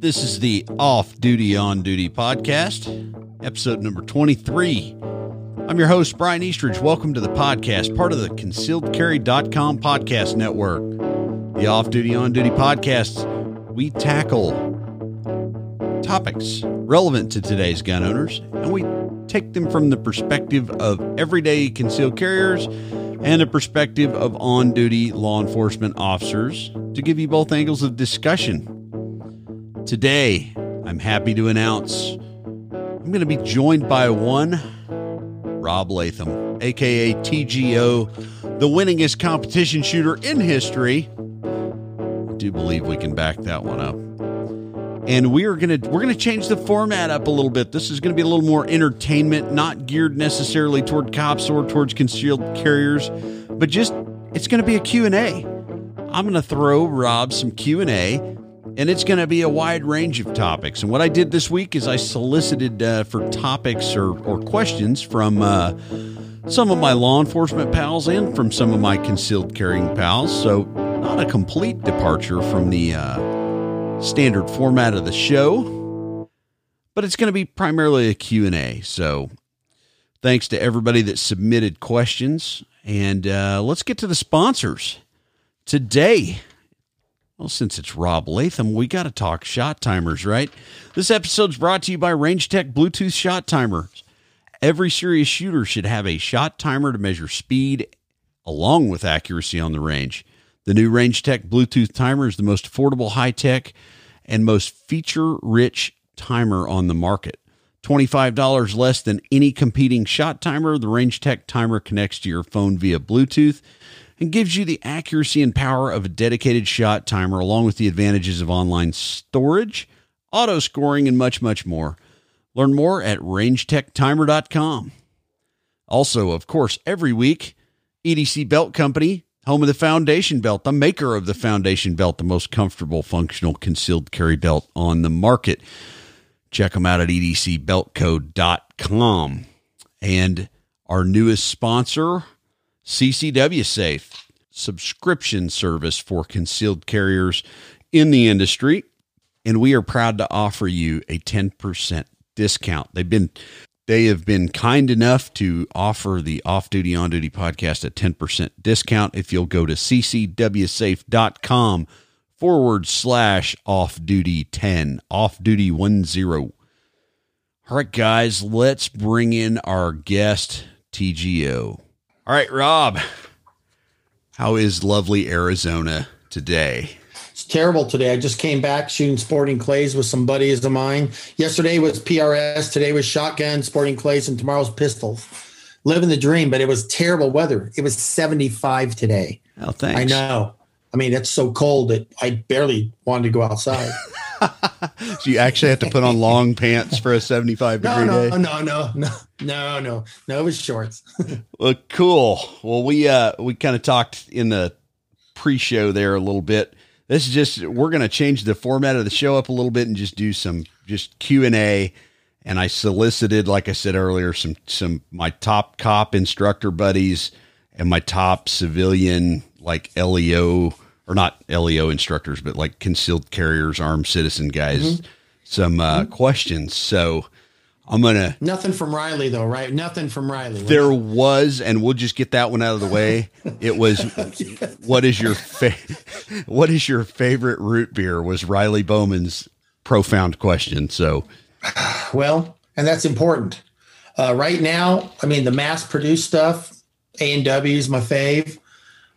This is the Off Duty On Duty podcast, episode number 23. I'm your host, Bryan Eastridge. Welcome to the podcast, part of the concealedcarry.com podcast network. The Off Duty On Duty podcasts, we tackle topics relevant to today's gun owners, and we take them from the perspective of everyday concealed carriers and the perspective of on duty law enforcement officers to give you both angles of discussion. Today, I'm happy to announce I'm going to be joined by one Rob Leatham, aka TGO, the winningest competition shooter in history. I do believe we can back that one up. And we are gonna we're gonna change the format up a little bit. This is gonna be a little more entertainment, not geared necessarily toward cops or towards concealed carriers, but just it's gonna be a Q&A. I'm gonna throw Rob some Q&A and it's going to be a wide range of topics. And what I did this week is I solicited uh, for topics or, or questions from uh, some of my law enforcement pals and from some of my concealed carrying pals. So, not a complete departure from the uh, standard format of the show, but it's going to be primarily a Q&A. So, thanks to everybody that submitted questions. And uh, let's get to the sponsors. Today, well, since it's Rob Leatham, we got to talk shot timers, right? This episode's brought to you by Range Tech Bluetooth Shot Timers. Every serious shooter should have a shot timer to measure speed along with accuracy on the range. The new Range Tech Bluetooth timer is the most affordable, high tech, and most feature rich timer on the market. $25 less than any competing shot timer, the Range Tech timer connects to your phone via Bluetooth and gives you the accuracy and power of a dedicated shot timer, along with the advantages of online storage, auto scoring, and much, much more. Learn more at rangetechtimer.com. Also, of course, every week, EDC Belt Company, home of the Foundation Belt, the maker of the Foundation Belt, the most comfortable, functional concealed carry belt on the market. Check them out at edcbeltco.com. And our newest sponsor, CCW Safe, subscription service for concealed carriers in the industry. And we are proud to offer you a 10% discount. They've been they have been kind enough to offer the off duty on duty podcast a 10% discount if you'll go to ccwsafe.com forward slash off duty 10 off duty 10 all right guys let's bring in our guest tgo all right, Rob. How is lovely Arizona today? Terrible today. I just came back shooting sporting clays with some buddies of mine. Yesterday was PRS, today was shotgun, sporting clays, and tomorrow's pistols. Living the dream, but it was terrible weather. It was 75 today. Oh, thanks. I know. I mean, it's so cold that I barely wanted to go outside. so you actually have to put on long pants for a 75 degree no, day? No, no, no, no, no, no. It was shorts. well, cool. Well, we uh we kind of talked in the pre-show there a little bit. This is just we're going to change the format of the show up a little bit and just do some just Q and A. And I solicited, like I said earlier, some some my top cop instructor buddies and my top civilian like LEO or not LEO instructors, but like concealed carriers, armed citizen guys, mm-hmm. some uh, mm-hmm. questions. So I'm gonna nothing from Riley though, right? Nothing from Riley. There was, and we'll just get that one out of the way. It was, what is your fa- what is your favorite root beer? Was Riley Bowman's profound question. So, well, and that's important. Uh, right now, I mean, the mass produced stuff, A and W is my fave.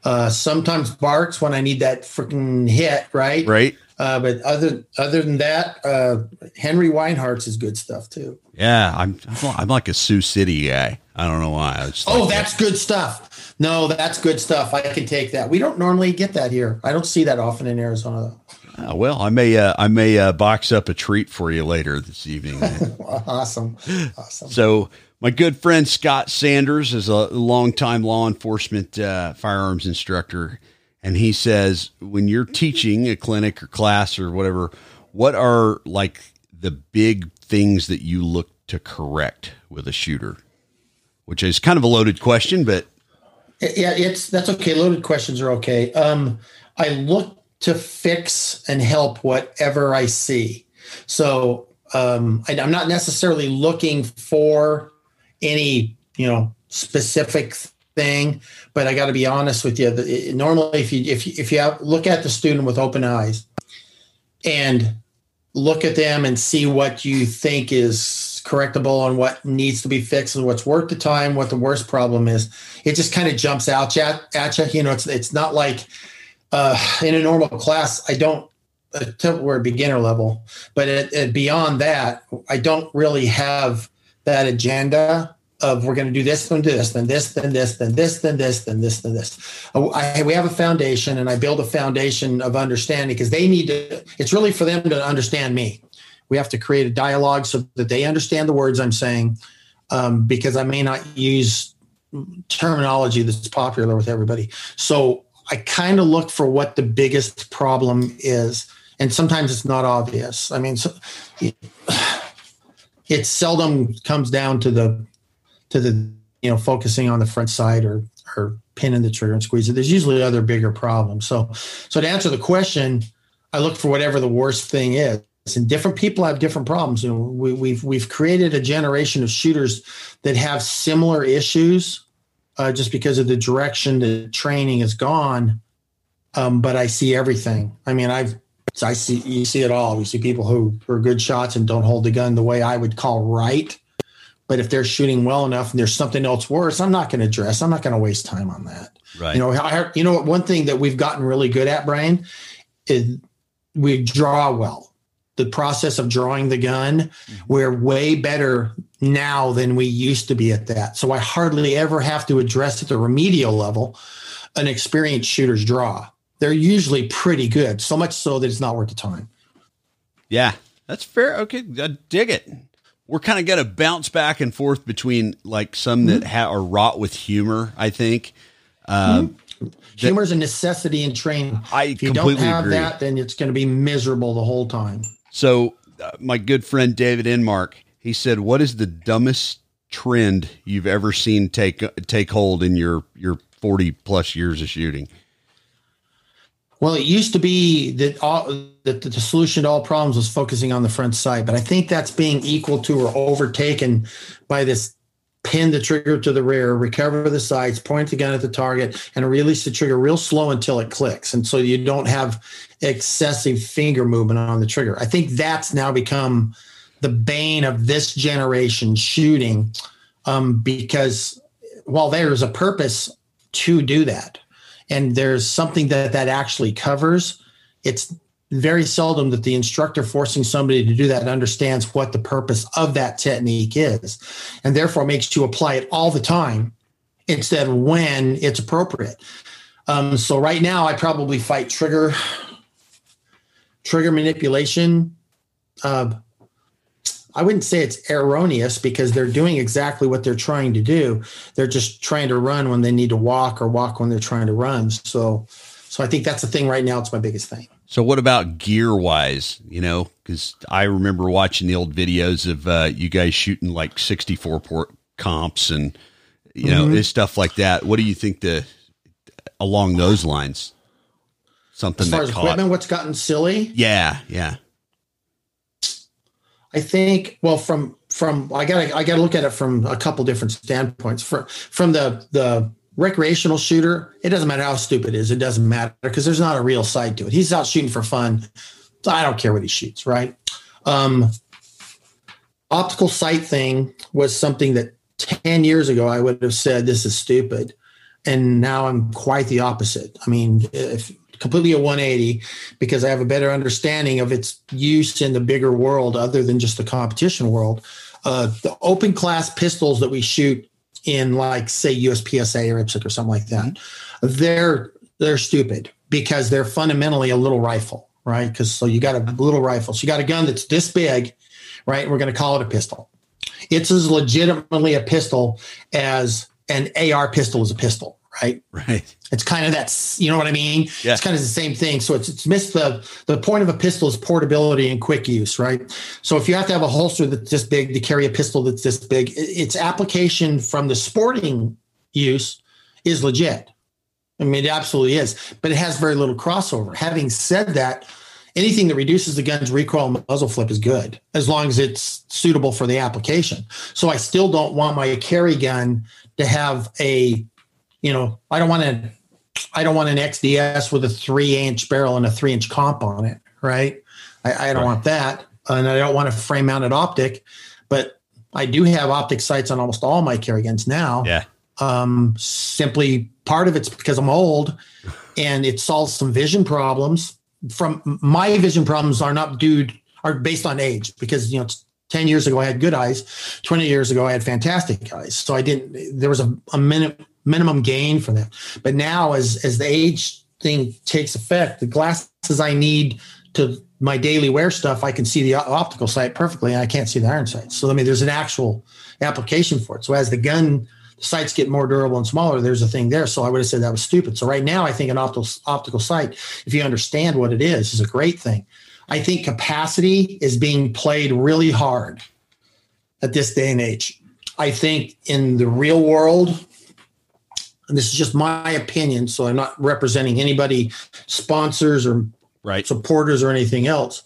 Uh, sometimes Barq's when I need that freaking hit, right? Right. Uh, but other other than that, uh, Henry Weinhard's is good stuff too. Yeah, I'm I'm like a Sioux City guy. I don't know why. oh, like that's that. good stuff. No, that's good stuff. I can take that. We don't normally get that here. I don't see that often in Arizona. Uh, well, I may uh, I may uh, box up a treat for you later this evening. awesome, awesome. So my good friend Scott Sanders is a longtime law enforcement uh, firearms instructor, and he says when you're teaching a clinic or class or whatever, what are like the big things that you look to correct with a shooter? Which is kind of a loaded question, but Yeah, it's that's okay. Loaded questions are okay. Um, I look to fix and help whatever I see. So um, I, I'm not necessarily looking for any, you know, specific thing, but I got to be honest with you. It, normally, if you if you, if you have, look at the student with open eyes and look at them and see what you think is correctable and what needs to be fixed and what's worth the time, what the worst problem is, it just kind of jumps out at, at you. You know, it's it's not like uh, in a normal class. I don't we're beginner level, but it, it, beyond that, I don't really have that agenda of we're going to do this, then this, then this, then this, then this, then this, then this, then this. I, we have a foundation, and I build a foundation of understanding because they need to. It's really for them to understand me. We have to create a dialogue so that they understand the words I'm saying, um, because I may not use terminology that's popular with everybody. So I kind of look for what the biggest problem is, and sometimes it's not obvious. I mean, so, it, it seldom comes down to the to the you know focusing on the front side or or pinning the trigger and squeeze it. There's usually other bigger problems. So so to answer the question, I look for whatever the worst thing is. And different people have different problems. You know, we, we've we've created a generation of shooters that have similar issues, uh, just because of the direction the training has gone. Um, but I see everything. I mean, I've I see you see it all. We see people who are good shots and don't hold the gun the way I would call right. But if they're shooting well enough and there's something else worse, I'm not going to address. I'm not going to waste time on that. Right. You know, I, you know, one thing that we've gotten really good at, Bryan, is we draw well. The process of drawing the gun, mm-hmm. we're way better now than we used to be at that. So I hardly ever have to address at the remedial level an experienced shooter's draw. They're usually pretty good, so much so that it's not worth the time. Yeah, that's fair. Okay, I dig it we're kind of going to bounce back and forth between like some that mm-hmm. ha- are wrought with humor. I think um, mm-hmm. humor is a necessity in training. I if you don't have agree. that, then it's going to be miserable the whole time. So, uh, my good friend David Enmark, he said, "What is the dumbest trend you've ever seen take take hold in your your forty plus years of shooting?" Well, it used to be that all that the solution to all problems was focusing on the front sight, but I think that's being equal to or overtaken by this pin the trigger to the rear, recover the sights, point the gun at the target, and release the trigger real slow until it clicks. And so you don't have excessive finger movement on the trigger. I think that's now become the bane of this generation shooting um, because while there's a purpose to do that, and there's something that that actually covers, it's very seldom that the instructor forcing somebody to do that understands what the purpose of that technique is and therefore makes you apply it all the time instead of when it's appropriate. Um, so right now i probably fight trigger trigger manipulation uh, I wouldn't say it's erroneous because they're doing exactly what they're trying to do. They're just trying to run when they need to walk or walk when they're trying to run. So, so I think that's the thing right now. It's my biggest thing. So, what about gear wise? You know, because I remember watching the old videos of uh, you guys shooting like 64 port comps and, you know, mm-hmm. stuff like that. What do you think the along those lines? Something as far as caught. equipment, what's gotten silly? Yeah, yeah. I think well from from I got I got to look at it from a couple different standpoints. For, from the the recreational shooter, it doesn't matter how stupid it is. It doesn't matter because there's not a real side to it. He's out shooting for fun. So I don't care what he shoots, right? Um, optical sight thing was something that 10 years ago I would have said this is stupid. And now I'm quite the opposite. I mean, if completely a 180 because I have a better understanding of its use in the bigger world other than just the competition world. Uh, the open class pistols that we shoot in like say USPSA or IPSC or something like that, they're they're stupid because they're fundamentally a little rifle, right? Because so you got a little rifle, so you got a gun that's this big, right? We're going to call it a pistol. It's as legitimately a pistol as an AR pistol is a pistol, right? Right. It's kind of that, you know what I mean? Yeah. It's kind of the same thing. So it's, it's missed the, the point of a pistol is portability and quick use, right? So if you have to have a holster that's this big to carry a pistol that's this big, its application from the sporting use is legit. I mean, it absolutely is, but it has very little crossover. Having said that, anything that reduces the gun's recoil and muzzle flip is good as long as it's suitable for the application. So I still don't want my carry gun to have a, you know, I don't want to, I don't want an XDS with a three inch barrel and a three inch comp on it, right? I, I don't right. want that, and I don't want a frame mounted optic, but I do have optic sights on almost all my carry guns now. Yeah. Um, simply part of it's because I'm old, and it solves some vision problems from my vision problems are not due are based on age because you know 10 years ago I had good eyes 20 years ago I had fantastic eyes so I didn't there was a, a minimum minimum gain for them. but now as as the age thing takes effect the glasses I need to my daily wear stuff I can see the optical sight perfectly and I can't see the iron sight so I mean there's an actual application for it so as the gun sights get more durable and smaller, there's a thing there. So I would have said that was stupid. So right now, I think an optical optical sight, if you understand what it is, is a great thing. I think capacity is being played really hard at this day and age. I think in the real world, and this is just my opinion, so I'm not representing anybody, sponsors or right. supporters or anything else.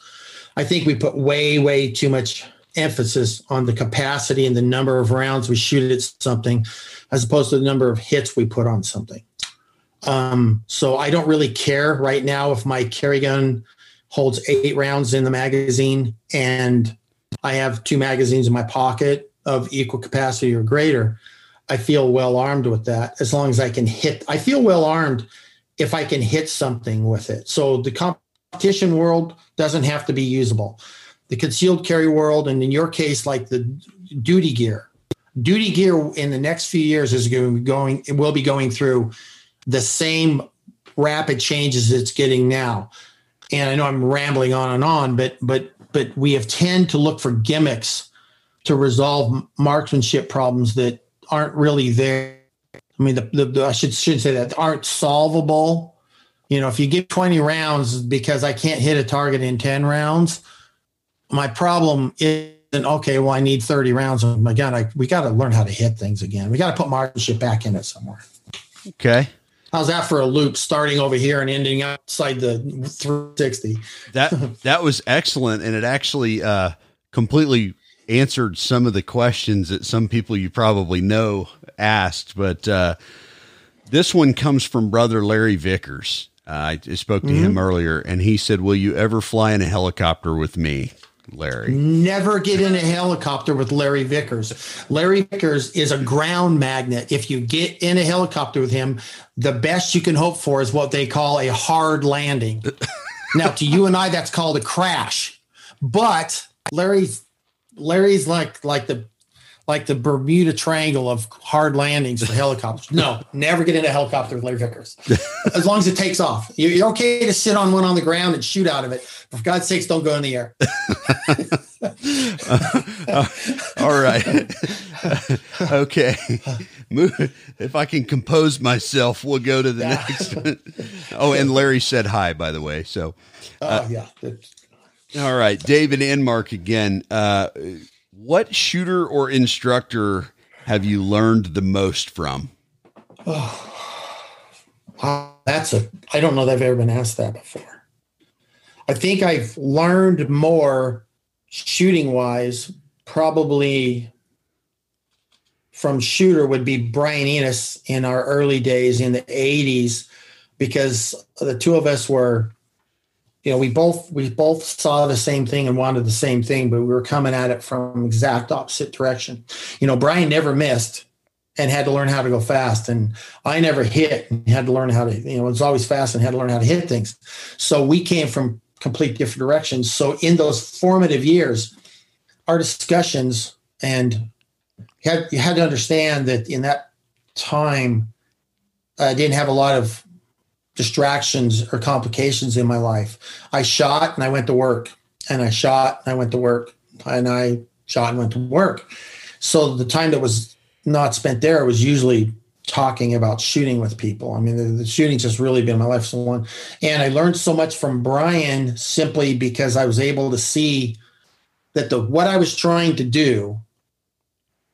I think we put way, way too much emphasis on the capacity and the number of rounds we shoot at something as opposed to the number of hits we put on something. Um, so I don't really care right now if my carry gun holds eight rounds in the magazine and I have two magazines in my pocket of equal capacity or greater. I feel well armed with that as long as I can hit. I feel well armed if I can hit something with it. So the competition world doesn't have to be usable the concealed carry world, and in your case, like the duty gear. Duty gear in the next few years is going, to be going, it will be going through the same rapid changes it's getting now. And I know I'm rambling on and on, but but but we have tend to look for gimmicks to resolve marksmanship problems that aren't really there. I mean, the, the, the I should should say that aren't solvable. You know, if you get 20 rounds because I can't hit a target in 10 rounds, my problem isn't okay. Well, I need 30 rounds. And again, I, we got to learn how to hit things again. We got to put marksmanship back in it somewhere. Okay. How's that for a loop starting over here and ending outside the 360? That that was excellent, and it actually uh, completely answered some of the questions that some people you probably know asked. But uh, this one comes from brother Larry Vickers. Uh, I spoke to mm-hmm. him earlier, and he said, "Will you ever fly in a helicopter with me?" Larry. Never get in a helicopter with Larry Vickers. Larry Vickers is a ground magnet. If you get in a helicopter with him, the best you can hope for is what they call a hard landing. now, to you and I, that's called a crash. But Larry's Larry's like like the like the Bermuda Triangle of hard landings for helicopters. No, never get in a helicopter with Larry Vickers. as long as it takes off. You're okay to sit on one on the ground and shoot out of it. For God's sakes, don't go in the air. uh, uh, all right. okay. If I can compose myself, we'll go to the yeah. next one. Oh, and Larry said hi, by the way. So, uh, oh, yeah. All right. David Enmark again. Uh, what shooter or instructor have you learned the most from? Oh, wow, that's a. I don't know that I've ever been asked that before. I think I've learned more shooting wise, probably from shooter would be Brian Enos in our early days in the 80s, because the two of us were you know, we both we both saw the same thing and wanted the same thing, but we were coming at it from exact opposite direction. You know, Brian never missed and had to learn how to go fast, and I never hit and had to learn how to. You know, it was always fast and had to learn how to hit things. So we came from complete different directions. So in those formative years, our discussions and you had, you had to understand that in that time, I didn't have a lot of distractions or complications in my life. I shot and I went to work, and I shot and I went to work, and I shot and went to work. So the time that was not spent there was usually talking about shooting with people. I mean, the, the shooting's just really been my life so long. And I learned so much from Brian simply because I was able to see that the what I was trying to do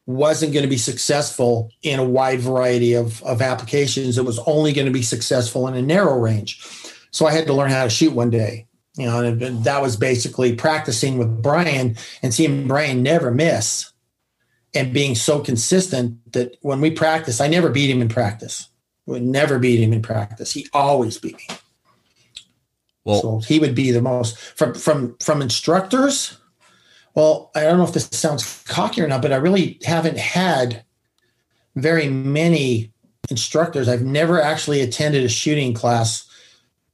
wasn't going to be successful in a wide variety of, of applications. It was only going to be successful in a narrow range. So I had to learn how to shoot one day. You know, and that was basically practicing with Brian and seeing Brian never miss and being so consistent that when we practice, I never beat him in practice. We would never beat him in practice. He always beat me. Well, so he would be the most from from from instructors. Well, I don't know if this sounds cocky or not, but I really haven't had very many instructors. I've never actually attended a shooting class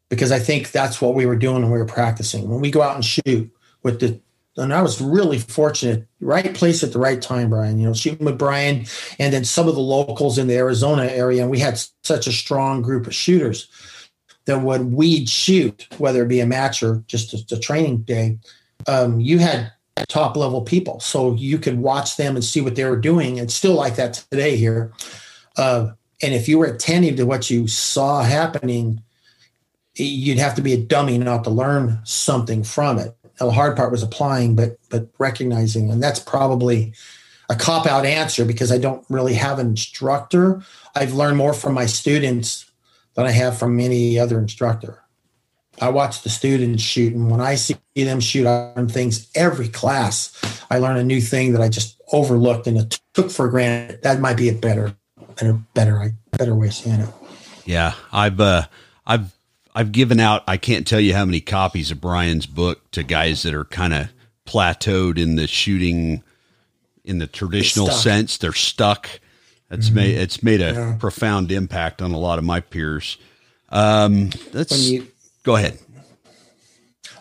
because I think that's what we were doing when we were practicing. When we go out and shoot with the and I was really fortunate, right place at the right time, Brian. You know, shooting with Brian and then some of the locals in the Arizona area. And we had such a strong group of shooters that when we'd shoot, whether it be a match or just a, a training day, um, you had top level people. So you could watch them and see what they were doing. It's still like that today here. Uh, and if you were attentive to what you saw happening, you'd have to be a dummy not to learn something from it. Now, the hard part was applying, but but recognizing, and that's probably a cop out answer because I don't really have an instructor. I've learned more from my students than I have from any other instructor. I watch the students shoot, and when I see them shoot, I learn things every class. I learn a new thing that I just overlooked and took for granted. That might be a better, better, better, better way of saying it. Yeah, I've uh, I've I've given out I can't tell you how many copies of Brian's book to guys that are kind of plateaued in the shooting in the traditional sense. They're stuck. It's mm-hmm. made it's made a yeah. profound impact on a lot of my peers. Um, you, go ahead.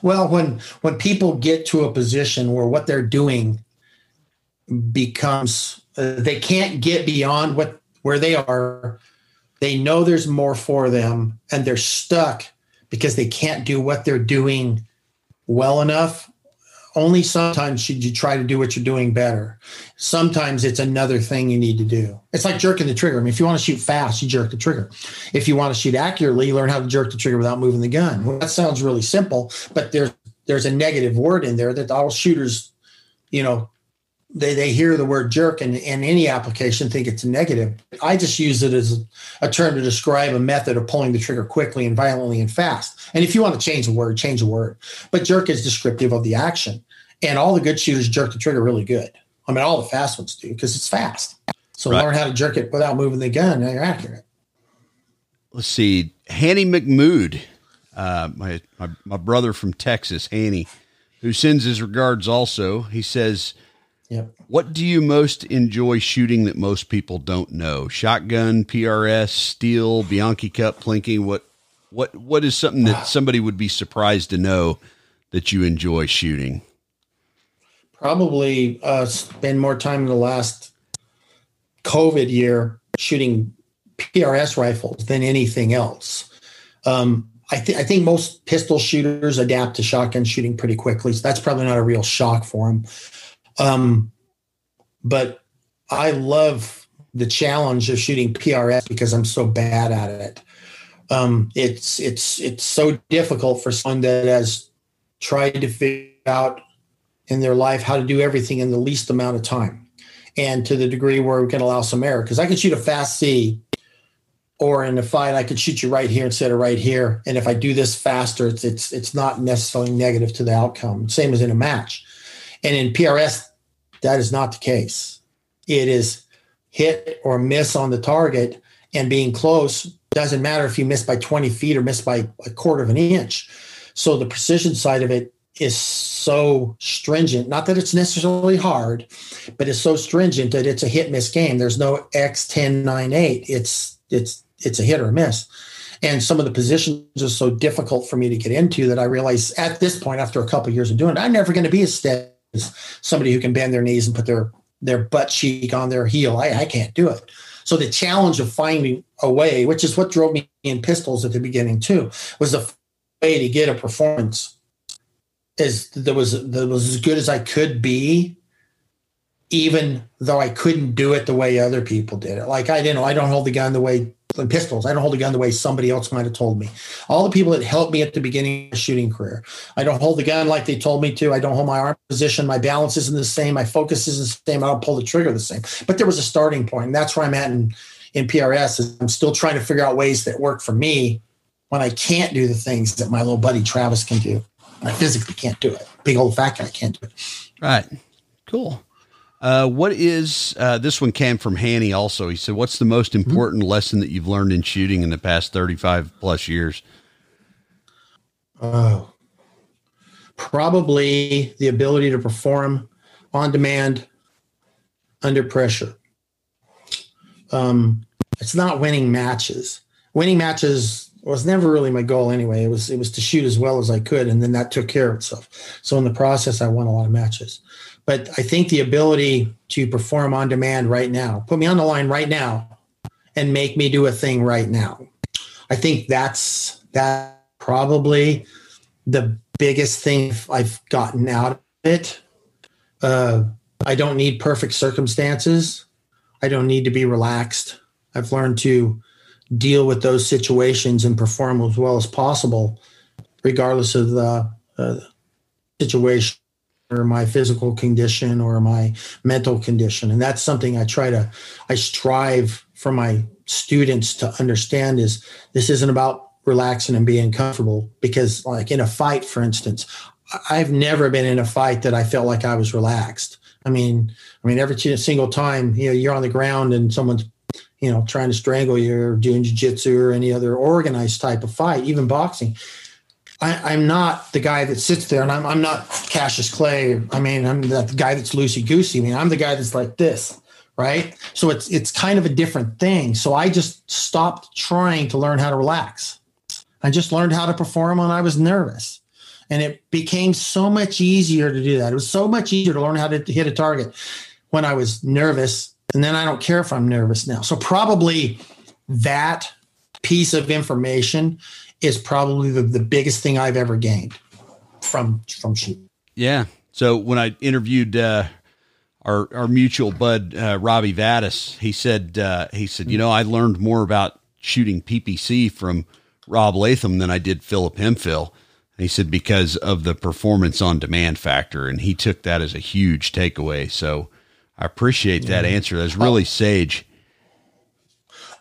Well, when when people get to a position where what they're doing becomes uh, they can't get beyond what where they are they know there's more for them and they're stuck because they can't do what they're doing well enough. Only sometimes should you try to do what you're doing better. Sometimes it's another thing you need to do. It's like jerking the trigger. I mean, if you want to shoot fast, you jerk the trigger. If you want to shoot accurately, learn how to jerk the trigger without moving the gun. Well, that sounds really simple, but there's there's a negative word in there that all shooters, you know, they, they hear the word jerk and in any application think it's a negative. I just use it as a term to describe a method of pulling the trigger quickly and violently and fast. And if you want to change a word, change a word. But jerk is descriptive of the action. And all the good shooters jerk the trigger really good. I mean, all the fast ones do because it's fast. So right. learn how to jerk it without moving the gun. Now you're accurate. Let's see. Hanny McMood, uh, my, my, my brother from Texas, Hanny, who sends his regards also. He says, Yep. What do you most enjoy shooting that most people don't know? Shotgun, PRS, steel, Bianchi Cup, plinking. What what what is something that somebody would be surprised to know that you enjoy shooting? Probably uh, spend more time in the last COVID year shooting PRS rifles than anything else. Um, I, th- I think most pistol shooters adapt to shotgun shooting pretty quickly, so that's probably not a real shock for them. Um, but I love the challenge of shooting PRS because I'm so bad at it. Um, it's it's it's so difficult for someone that has tried to figure out in their life how to do everything in the least amount of time, and to the degree where we can allow some error. Because I can shoot a fast C, or in a fight I could shoot you right here instead of right here, and if I do this faster, it's it's it's not necessarily negative to the outcome. Same as in a match, and in PRS that is not the case. It is hit or miss on the target, and being close doesn't matter if you miss by 20 feet or miss by a quarter of an inch. So the precision side of it is so stringent. Not that it's necessarily hard, but it's so stringent that it's a hit miss game. There's no X 10 9 8. It's it's it's a hit or a miss. And some of the positions are so difficult for me to get into that I realize at this point, after a couple of years of doing it, I'm never going to be as steady is somebody who can bend their knees and put their their butt cheek on their heel. I, I can't do it. So the challenge of finding a way, which is what drove me in pistols at the beginning too, was the way to get a performance is that was that was as good as I could be, even though I couldn't do it the way other people did it. Like I didn't, I don't hold the gun the way and pistols. I don't hold a gun the way somebody else might have told me. All the people that helped me at the beginning of my shooting career. I don't hold the gun like they told me to. I don't hold my arm position. My balance isn't the same. My focus isn't the same. I don't pull the trigger the same. But there was a starting point. And that's where I'm at in, in PRS. Is I'm still trying to figure out ways that work for me when I can't do the things that my little buddy Travis can do. I physically can't do it. Big old fat guy can't do it. Right. Cool. Uh, what is uh, this one came from Hanny also? He said, What's the most mm-hmm. important mm-hmm. lesson that you've learned in shooting in the past 35 plus years? Oh, probably the ability to perform on demand under pressure. Um, it's not winning matches. Winning matches was never really my goal anyway. It was it was to shoot as well as I could, and then that took care of itself. So in the process, I won a lot of matches. But I think the ability to perform on demand right now, put me on the line right now and make me do a thing right now. I think that's that probably the biggest thing I've gotten out of it. Uh, I don't need perfect circumstances. I don't need to be relaxed. I've learned to deal with those situations and perform as well as possible, regardless of the uh, situation or my physical condition or my mental condition. And that's something i try to i strive for my students to understand is this isn't about relaxing and being comfortable because like in a fight for instance i've never been in a fight that i felt like i was relaxed. I mean i mean every single time you know you're on the ground and someone's you know trying to strangle you or doing jiu-jitsu or any other organized type of fight even boxing I, am not the guy that sits there, and I'm, I'm not Cassius Clay. I mean, I'm the guy that's loosey goosey. I mean, I'm the guy that's like this, right? So it's it's kind of a different thing. So I just stopped trying to learn how to relax. I just learned how to perform when I was nervous, and it became so much easier to do that. It was so much easier to learn how to hit a target when I was nervous, and then I don't care if I'm nervous now. So probably that piece of information is probably the, the biggest thing I've ever gained from from shooting. Yeah. So when I interviewed uh, our our mutual bud uh, Robbie Vaddis, he said uh, he said you know I learned more about shooting PPC from Rob Leatham than I did Philip Hemphill. And he said because of the performance on demand factor, and he took that as a huge takeaway. So I appreciate that answer. That's really sage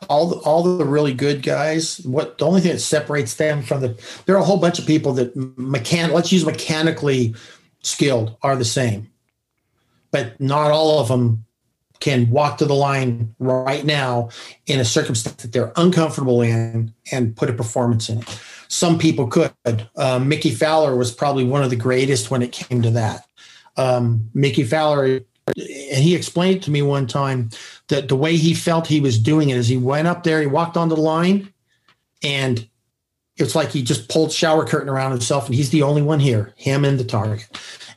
all the, all the really good guys what the only thing that separates them from the there are a whole bunch of people that mechan let's use mechanically skilled are the same. But not all of them can walk to the line right now in a circumstance that they're uncomfortable in and put a performance in it. Some people could. Uh, mickey fowler was probably one of the greatest when it came to that. Um, mickey fowler and he explained to me one time that the way he felt he was doing it is he went up there, he walked on the line, and it's like he just pulled shower curtain around himself, and he's the only one here, him and the target.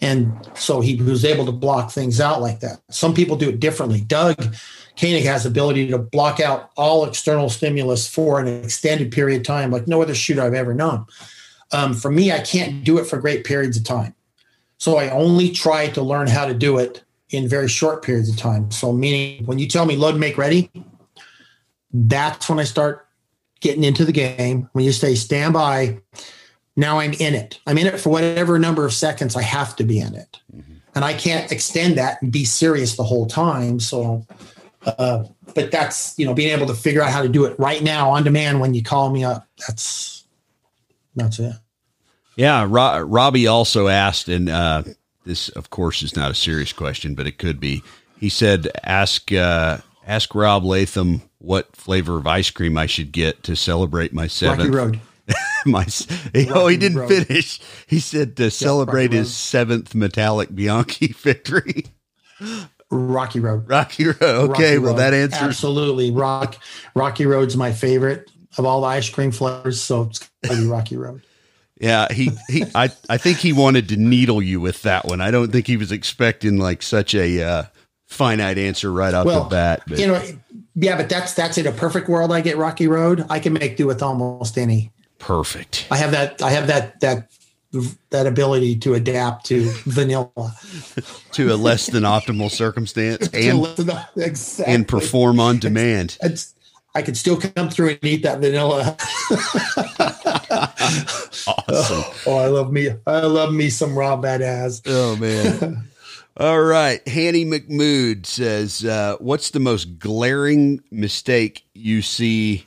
And so he was able to block things out like that. Some people do it differently. Doug Koenig has ability to block out all external stimulus for an extended period of time, like no other shooter I've ever known. Um, for me, I can't do it for great periods of time. So I only try to learn how to do it in very short periods of time. So, meaning when you tell me load, make, ready, that's when I start getting into the game. When you say stand by, now I'm in it. I'm in it for whatever number of seconds I have to be in it. Mm-hmm. And I can't extend that and be serious the whole time. So, uh, but that's, you know, being able to figure out how to do it right now on demand when you call me up. That's, that's it. Yeah. Ro- Robbie also asked, and uh, this, of course, is not a serious question, but it could be. He said, "Ask uh, ask Rob Leatham what flavor of ice cream I should get to celebrate my seventh." Rocky Road. my Rocky oh, he didn't Road. finish. He said to celebrate his seventh metallic Bianchi victory. Rocky Road. Rocky Road. Okay, Rocky well Road. that answers absolutely. Rock Rocky Road's my favorite of all the ice cream flavors, so it's gonna be Rocky Road. Yeah, he, he I, I think he wanted to needle you with that one. I don't think he was expecting like such a uh, finite answer right off well, the bat. But. You know, yeah, but that's that's in a perfect world. I get Rocky Road. I can make do with almost any. Perfect. I have that. I have that that that ability to adapt to vanilla to a less than optimal circumstance and exactly. and perform on demand. It's, it's, I could still come through and eat that vanilla. awesome. Oh, I love me. I love me some Rob Badass. Oh man. All right. Hanny McMood says, uh, what's the most glaring mistake you see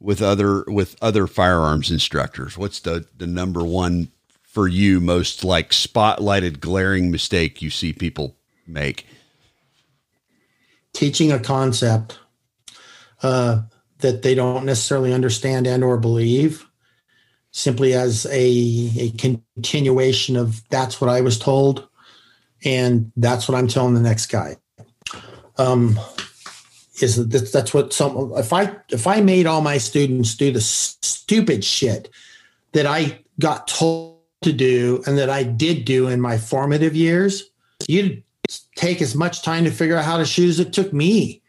with other with other firearms instructors? What's the, the number one for you most like spotlighted glaring mistake you see people make? Teaching a concept uh, that they don't necessarily understand and or believe simply as a, a continuation of that's what I was told and that's what I'm telling the next guy. Um, is that that's what some if I if I made all my students do the stupid shit that I got told to do and that I did do in my formative years, you'd take as much time to figure out how to shoot as it took me.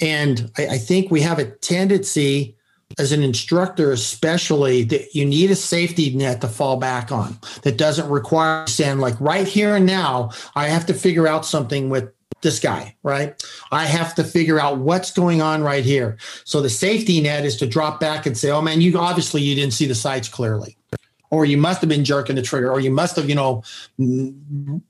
And I, I think we have a tendency as an instructor, especially that you need a safety net to fall back on that doesn't require saying like right here and now, I have to figure out something with this guy, right? I have to figure out what's going on right here. So the safety net is to drop back and say, oh man, you obviously you didn't see the sights clearly. Or you must have been jerking the trigger, or you must have, you know, you,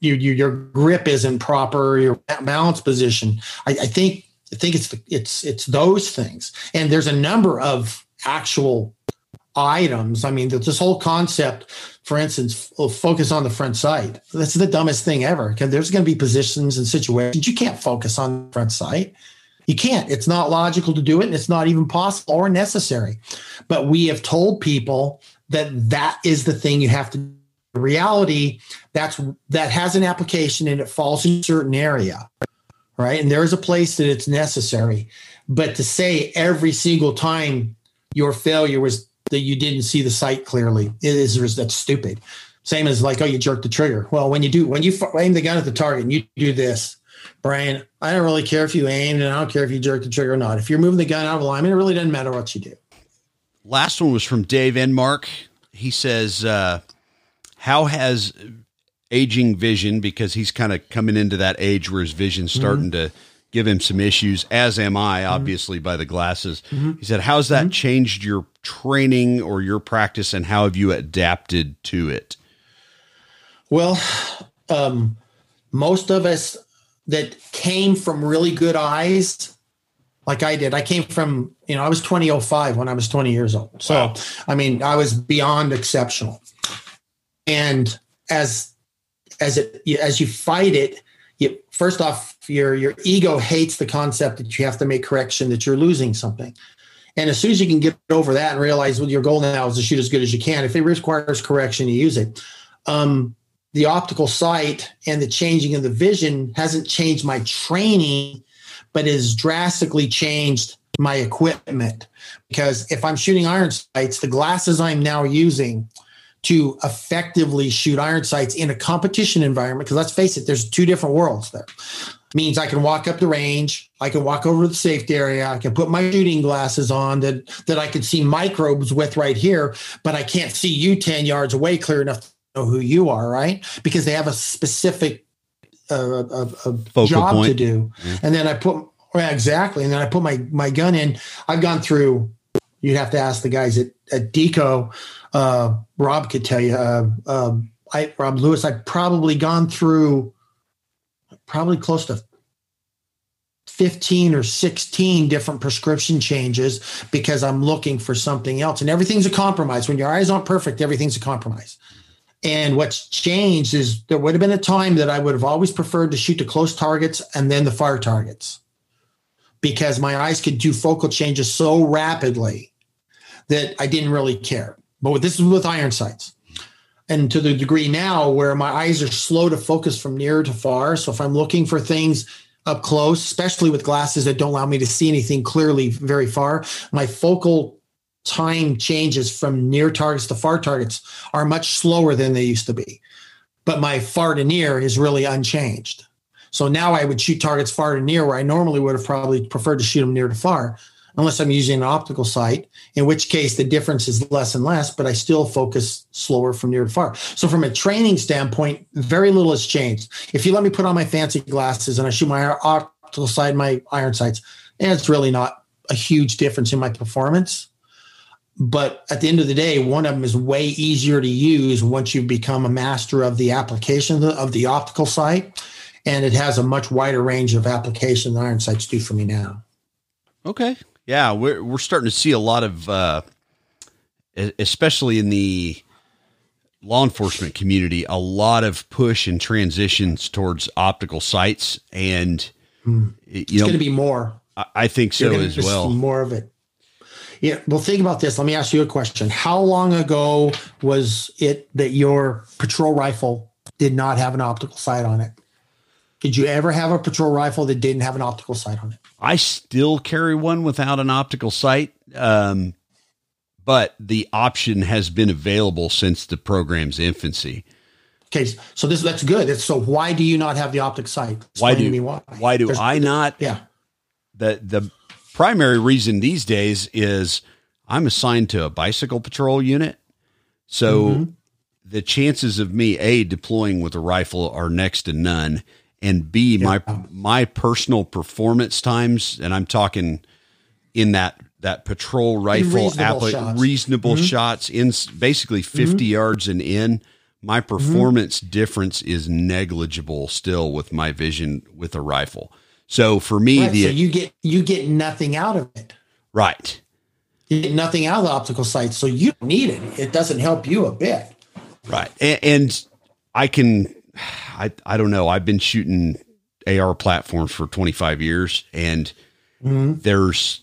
you, your grip isn't proper, your balance position. I, I think I think it's the, it's it's those things, and there's a number of actual items. I mean, this whole concept, for instance, focus on the front sight. That's the dumbest thing ever. Because there's going to be positions and situations you can't focus on the front sight. You can't. It's not logical to do it, and it's not even possible or necessary. But we have told people that that is the thing you have to. Reality that's that has an application and it falls in a certain area right? And there is a place that it's necessary. But to say every single time your failure was that you didn't see the sight clearly, is that's stupid. Same as like, oh, you jerked the trigger. Well, when you do, when you aim the gun at the target and you do this, Bryan, I don't really care if you aimed and I don't care if you jerked the trigger or not. If you're moving the gun out of alignment, it really doesn't matter what you do. Last one was from Dave Enmark. He says, uh, how has aging vision because he's kind of coming into that age where his vision's starting mm-hmm. to give him some issues, as am I, mm-hmm. obviously, mm-hmm. by the glasses. Mm-hmm. He said, How's that mm-hmm. changed your training or your practice, and how have you adapted to it? Well, um, most of us that came from really good eyes, like I did, I came from, you know, I was 2005 when I was 20 years old. So, wow. I mean, I was beyond exceptional. And as as it as you fight it, you first off your your ego hates the concept that you have to make correction that you're losing something. And as soon as you can get over that and realize well, your goal now is to shoot as good as you can, if it requires correction, you use it. Um, the optical sight and the changing of the vision hasn't changed my training, but has drastically changed my equipment. Because if I'm shooting iron sights, the glasses I'm now using to effectively shoot iron sights in a competition environment. Because let's face it, there's two different worlds there. Means I can walk up the range, I can walk over to the safety area, I can put my shooting glasses on that that I can see microbes with right here, but I can't see you 10 yards away clear enough to know who you are, right? Because they have a specific uh, a, a job point. to do. Mm-hmm. And then I put well, exactly, and then I put my my gun in. I've gone through. You'd have to ask the guys at at Decot uh, Rob could tell you. Uh, uh, I, Rob Lewis, I've probably gone through probably close to 15 or 16 different prescription changes because I'm looking for something else. And everything's a compromise. When your eyes aren't perfect, everything's a compromise. And what's changed is there would have been a time that I would have always preferred to shoot the close targets and then the far targets because my eyes could do focal changes so rapidly that I didn't really care. But this is with iron sights. And to the degree now where my eyes are slow to focus from near to far. So if I'm looking for things up close, especially with glasses that don't allow me to see anything clearly very far, my focal time changes from near targets to far targets are much slower than they used to be. But my far to near is really unchanged. So now I would shoot targets far to near where I normally would have probably preferred to shoot them near to far unless I'm using an optical sight, in which case the difference is less and less, but I still focus slower from near to far. So from a training standpoint, very little has changed. If you let me put on my fancy glasses and I shoot my optical sight, my iron sights, it's really not a huge difference in my performance. But at the end of the day, one of them is way easier to use once you become a master of the application of the optical sight. And it has a much wider range of application than iron sights do for me now. Okay. Yeah. We're, we're starting to see a lot of, uh, especially in the law enforcement community, a lot of push and transitions towards optical sights. And, mm. you it's going to be more. I, I think so as well. More of it. Yeah. Well, think about this. Let me ask you a question. How long ago was it that your patrol rifle did not have an optical sight on it? Did you ever have a patrol rifle that didn't have an optical sight on it? I still carry one without an optical sight. Um, but the option has been available since the program's infancy. Okay, so this that's good. so why do you not have the optic sight? Explain why do why? why do There's, I not? Yeah. The the primary reason these days is I'm assigned to a bicycle patrol unit. So mm-hmm. the chances of me a deploying with a rifle are next to none and b yeah. my my personal performance times and I'm talking in that that patrol rifle reasonable shots, reasonable mm-hmm. shots in basically 50 mm-hmm. yards and in my mm-hmm. performance mm-hmm. difference is negligible still with my vision with a rifle so for me right, the so you get you get nothing out of it right you get nothing out of the optical sight so you don't need it it doesn't help you a bit right and, and i can i i don't know i've been shooting ar platforms for 25 years and mm-hmm. there's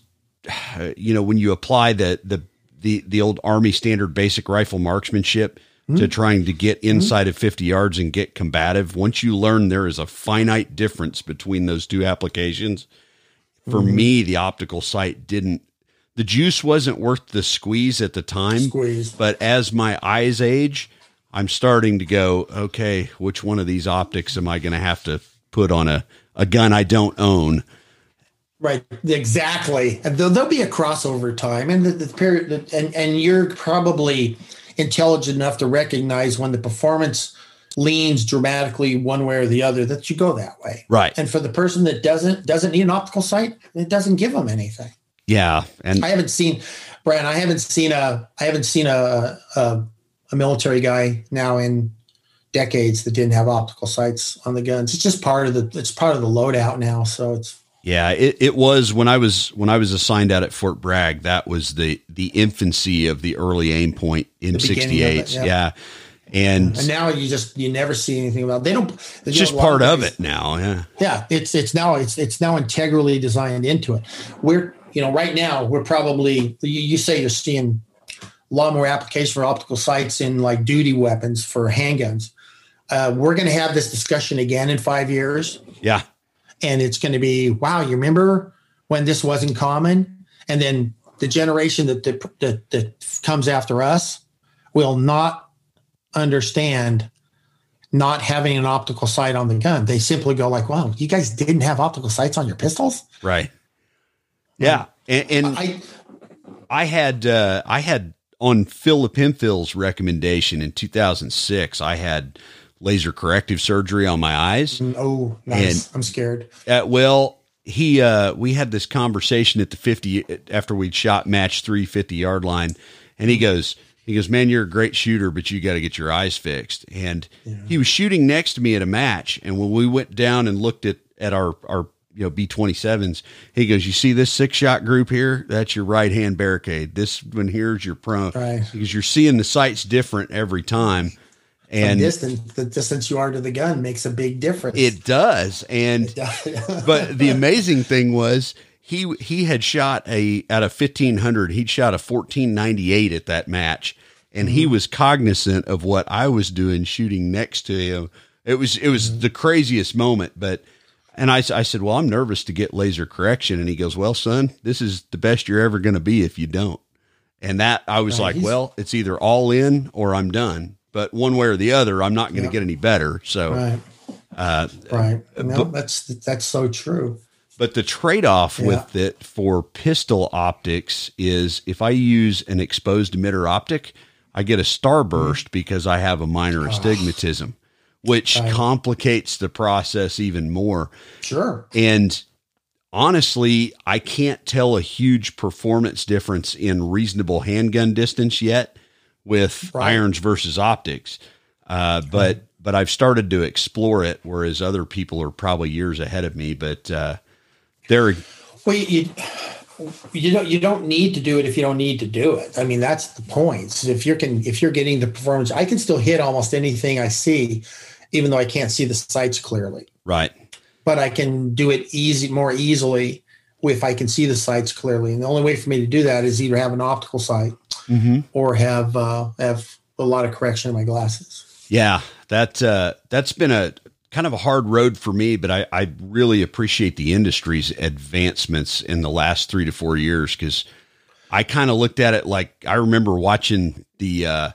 you know, when you apply the the the the old Army standard basic rifle marksmanship mm-hmm. to trying to get hmm? inside mm-hmm. of 50 yards and get combative, once you learn there is a finite difference between those two applications, for mm-hmm. me, the optical sight didn't. The juice wasn't worth the squeeze at the time, squeeze. but as my eyes age, I'm starting to go, okay, which one of these optics am I going to have to put on a, a gun I don't own? Right, exactly. And there'll, there'll be a crossover time, and the, the period, and and you're probably intelligent enough to recognize when the performance leans dramatically one way or the other that you go that way. Right. And for the person that doesn't doesn't need an optical sight, it doesn't give them anything. Yeah, and I haven't seen, Bryan. I haven't seen a I haven't seen a a, a military guy now in decades that didn't have optical sights on the guns. It's just part of the it's part of the loadout now. So it's yeah, it, it was when I was when I was assigned out at Fort Bragg. That was the the infancy of the early Aimpoint M68. Yeah. yeah. And, and now you just you never see anything about. It. They don't. It's just part of it now. Yeah. Yeah. It's it's now it's it's now integrally designed into it. We're you know right now we're probably you, you say you're seeing a lot more application for optical sights in like duty weapons for handguns. Uh, we're going to have this discussion again in five years. Yeah. And it's going to be wow you remember when this wasn't common? And then the generation that, that, that, that comes after us will not understand not having an optical sight on the gun. They simply go like wow you guys didn't have optical sights on your pistols? Right. Yeah. And, and i i had uh i had on philip Hemphill's recommendation in 2006 i had laser corrective surgery on my eyes. Mm, oh, nice. And, I'm scared. Uh, well, he uh, we had this conversation at the 50 after we'd shot match 350 yard line and he goes he goes man you're a great shooter but you got to get your eyes fixed and yeah. he was shooting next to me at a match and when we went down and looked at at our our you know B27s he goes you see this six shot group here? That's your right hand barricade. This one here's your prone. Right. because you're seeing the sights different every time. And distance the distance you are to the gun makes a big difference. It does. And it does. but the amazing thing was he he had shot a out of 1500 he'd shot a 1498 at that match. And mm-hmm. he was cognizant of what i was doing shooting next to him. It was it was mm-hmm. the craziest moment but and I, I said well i'm nervous to get laser correction and he goes well son this is the best you're ever going to be if you don't and that i was right, like well it's either all in or i'm done but one way or the other, I'm not going to yeah. get any better. So, right, uh, right. No, but, that's that's so true. But the trade off yeah. with it for pistol optics is if I use an exposed emitter optic, I get a starburst mm. because I have a minor oh. Which right. complicates the process even more. Sure. And honestly, I can't tell a huge performance difference in reasonable handgun distance yet with right. irons versus optics. Uh, but but I've started to explore it, whereas other people are probably years ahead of me. But uh, they're well, you you don't you don't need to do it if you don't need to do it. I mean, that's the point. So if you're can if you're getting the performance, I can still hit almost anything I see, even though I can't see the sights clearly. Right. But I can do it easy more easily if I can see the sights clearly. And the only way for me to do that is either have an optical sight mm-hmm. or have uh, have a lot of correction in my glasses. Yeah, that uh, that's been a kind of a hard road for me, but I, I really appreciate the industry's advancements in the last three to four years because I kind of looked at it like I remember watching the uh,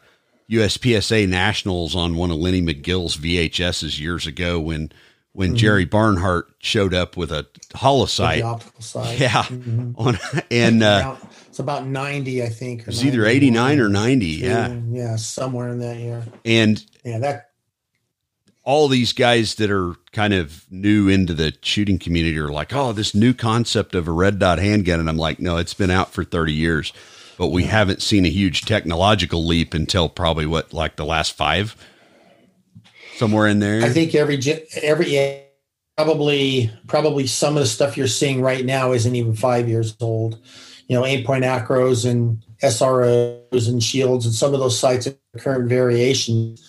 USPSA Nationals on one of Lenny Magill's VHSs years ago when when mm-hmm. Jerry Barnhart showed up with a holosight. optical side. Yeah. Mm-hmm. On, and uh, it's about 90, I think. It was either 89 or 90. Yeah. Yeah. Somewhere in that year. And yeah, that all these guys that are kind of new into the shooting community are like, oh, this new concept of a red dot handgun. And I'm like, no, it's been out for 30 years, but we haven't seen a huge technological leap until probably what, like the last five, somewhere in there. I think every, every, probably, probably some of the stuff you're seeing right now isn't even five years old. You know, aim point ACROs and SROs and shields and some of those sights current variations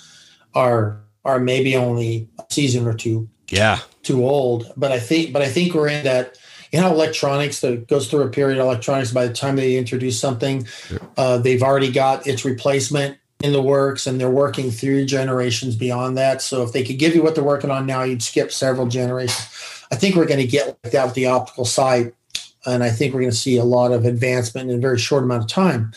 are are maybe only a season or two. Yeah. Too old. But I think but I think we're in that you know electronics that goes through a period of electronics by the time they introduce something uh, they've already got its replacement in the works and they're working through generations beyond that so if they could give you what they're working on now you'd skip several generations i think we're going to get like that with the optical sight and i think we're going to see a lot of advancement in a very short amount of time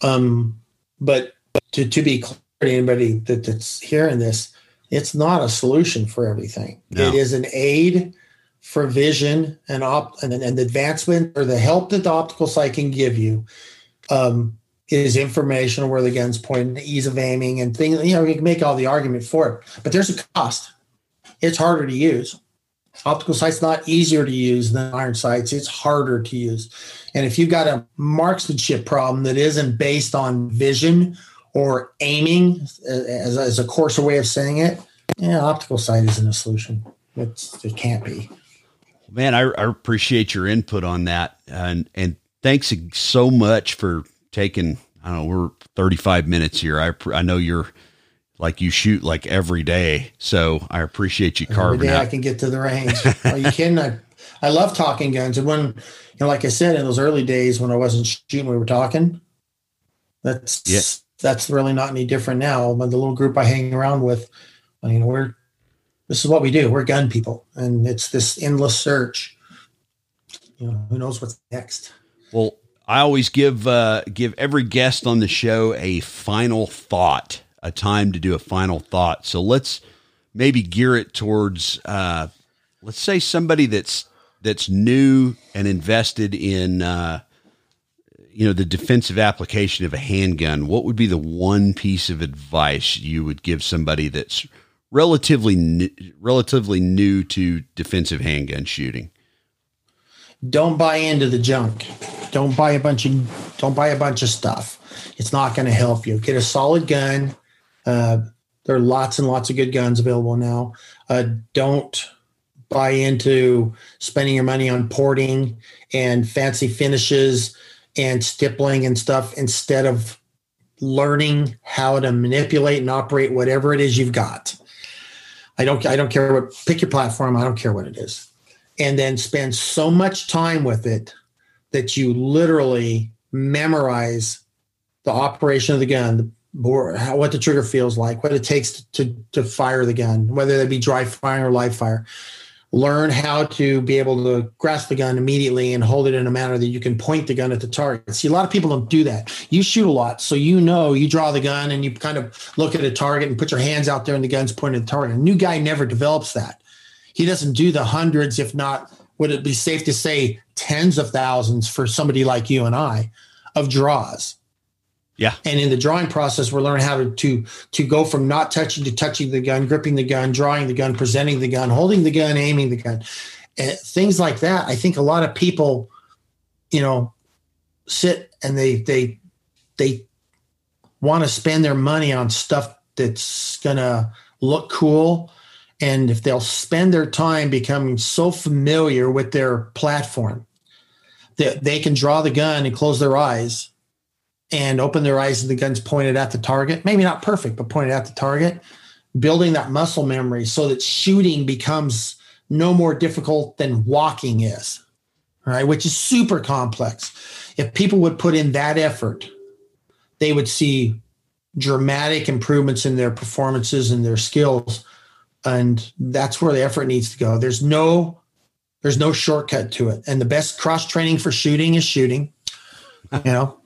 um, but to, to be clear to anybody that, that's hearing this it's not a solution for everything. No. It is an aid for vision and op and, and advancement or the help that the optical sight can give you. Um, is information where the gun's pointing, the ease of aiming, and things. You know, you can make all the argument for it, but there's a cost. It's harder to use. Optical sight's not easier to use than iron sights. It's harder to use. And if you've got a marksmanship problem that isn't based on vision or aiming uh, as, as a coarser way of saying it, yeah, optical sight isn't a solution. It's, it can't be. Man, I, I appreciate your input on that. And, and thanks so much for taking, I don't know, we're 35 minutes here. I, I know you're like you shoot like every day. So I appreciate you carving every day out. I can get to the range. Are you kidding? I, I love talking guns. And when, you know, like I said, in those early days when I wasn't shooting, we were talking. That's yeah that's really not any different now. But the little group I hang around with, I mean, we're this is what we do. We're gun people, and it's this endless search. You know, who knows what's next? Well, I always give uh, give every guest on the show a final thought, a time to do a final thought. So let's maybe gear it towards, uh, let's say somebody that's that's new and invested in uh, you know the defensive application of a handgun what would be the one piece of advice you would give somebody that's relatively new, relatively new to defensive handgun shooting? Don't buy into the junk. Don't buy a bunch of don't buy a bunch of stuff. It's not going to help you. Get a solid gun. Uh, there are lots and lots of good guns available now. Uh, don't buy into spending your money on porting and fancy finishes and stippling and stuff instead of learning how to manipulate and operate whatever it is you've got. I don't I don't care what pick your platform, I don't care what it is. And then spend so much time with it that you literally memorize the operation of the gun, what the trigger feels like, what it takes to, to, to fire the gun, whether that be dry firing or live fire learn how to be able to grasp the gun immediately and hold it in a manner that you can point the gun at the target. See, a lot of people don't do that. You shoot a lot, so you know you draw the gun and you kind of look at a target and put your hands out there and the gun's pointed at the target. A new guy never develops that. He doesn't do the hundreds, if not, would it be safe to say tens of thousands for somebody like you and I of draws. Yeah. And in the drawing process, we're learning how to, to to go from not touching to touching the gun, gripping the gun, drawing the gun, presenting the gun, holding the gun, aiming the gun. and things like that. I think a lot of people, you know, sit and they they they want to spend their money on stuff that's gonna look cool. And if they'll spend their time becoming so familiar with their platform that they can draw the gun and close their eyes and open their eyes and the gun's pointed at the target, maybe not perfect, but pointed at the target, building that muscle memory so that shooting becomes no more difficult than walking is, right? Which is super complex. If people would put in that effort, they would see dramatic improvements in their performances and their skills. And that's where the effort needs to go. There's no there's no shortcut to it. And the best cross training for shooting is shooting. You know,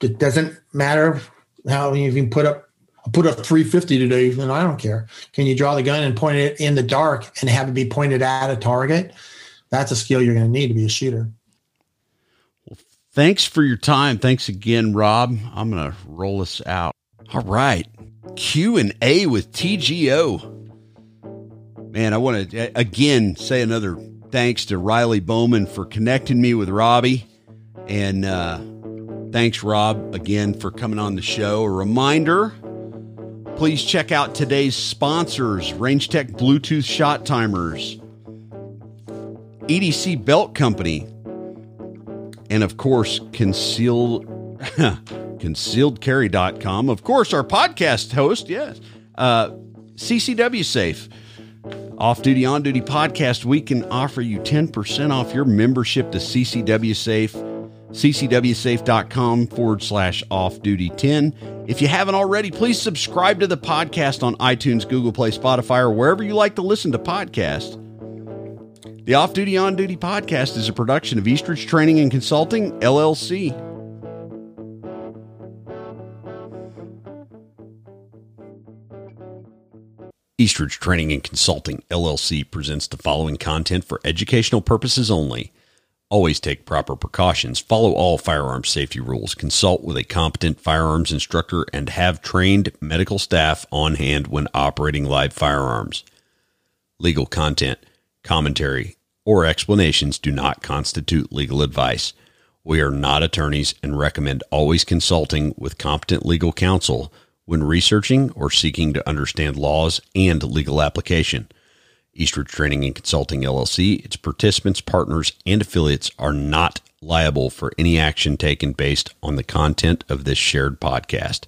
it doesn't matter how you can put up put up 350 today, and I don't care. Can you draw the gun and point it in the dark and have it be pointed at a target? That's a skill you're going to need to be a shooter. Well, thanks for your time. Thanks again, Rob. I'm going to roll this out. All right. Q and A with TGO. Man, I want to again say another thanks to Riley Bowman for connecting me with Robbie. And uh, thanks, Rob, again for coming on the show. A reminder please check out today's sponsors Range Tech Bluetooth Shot Timers, EDC Belt Company, and of course, Concealed. concealedcarry.com. Of course, our podcast host, yes, uh, CCW Safe. Off Duty On Duty Podcast, we can offer you 10% off your membership to CCW Safe, ccwsafe.com forward slash off duty 10. If you haven't already, please subscribe to the podcast on iTunes, Google Play, Spotify, or wherever you like to listen to podcasts. The Off Duty On Duty Podcast is a production of Eastridge Training and Consulting, LLC. Eastridge Training and Consulting LLC presents the following content for educational purposes only. Always take proper precautions, follow all firearms safety rules, consult with a competent firearms instructor, and have trained medical staff on hand when operating live firearms. Legal content, commentary, or explanations do not constitute legal advice. We are not attorneys and recommend always consulting with competent legal counsel when researching or seeking to understand laws and legal application. Eastridge Training and Consulting LLC, its participants, partners, and affiliates are not liable for any action taken based on the content of this shared podcast.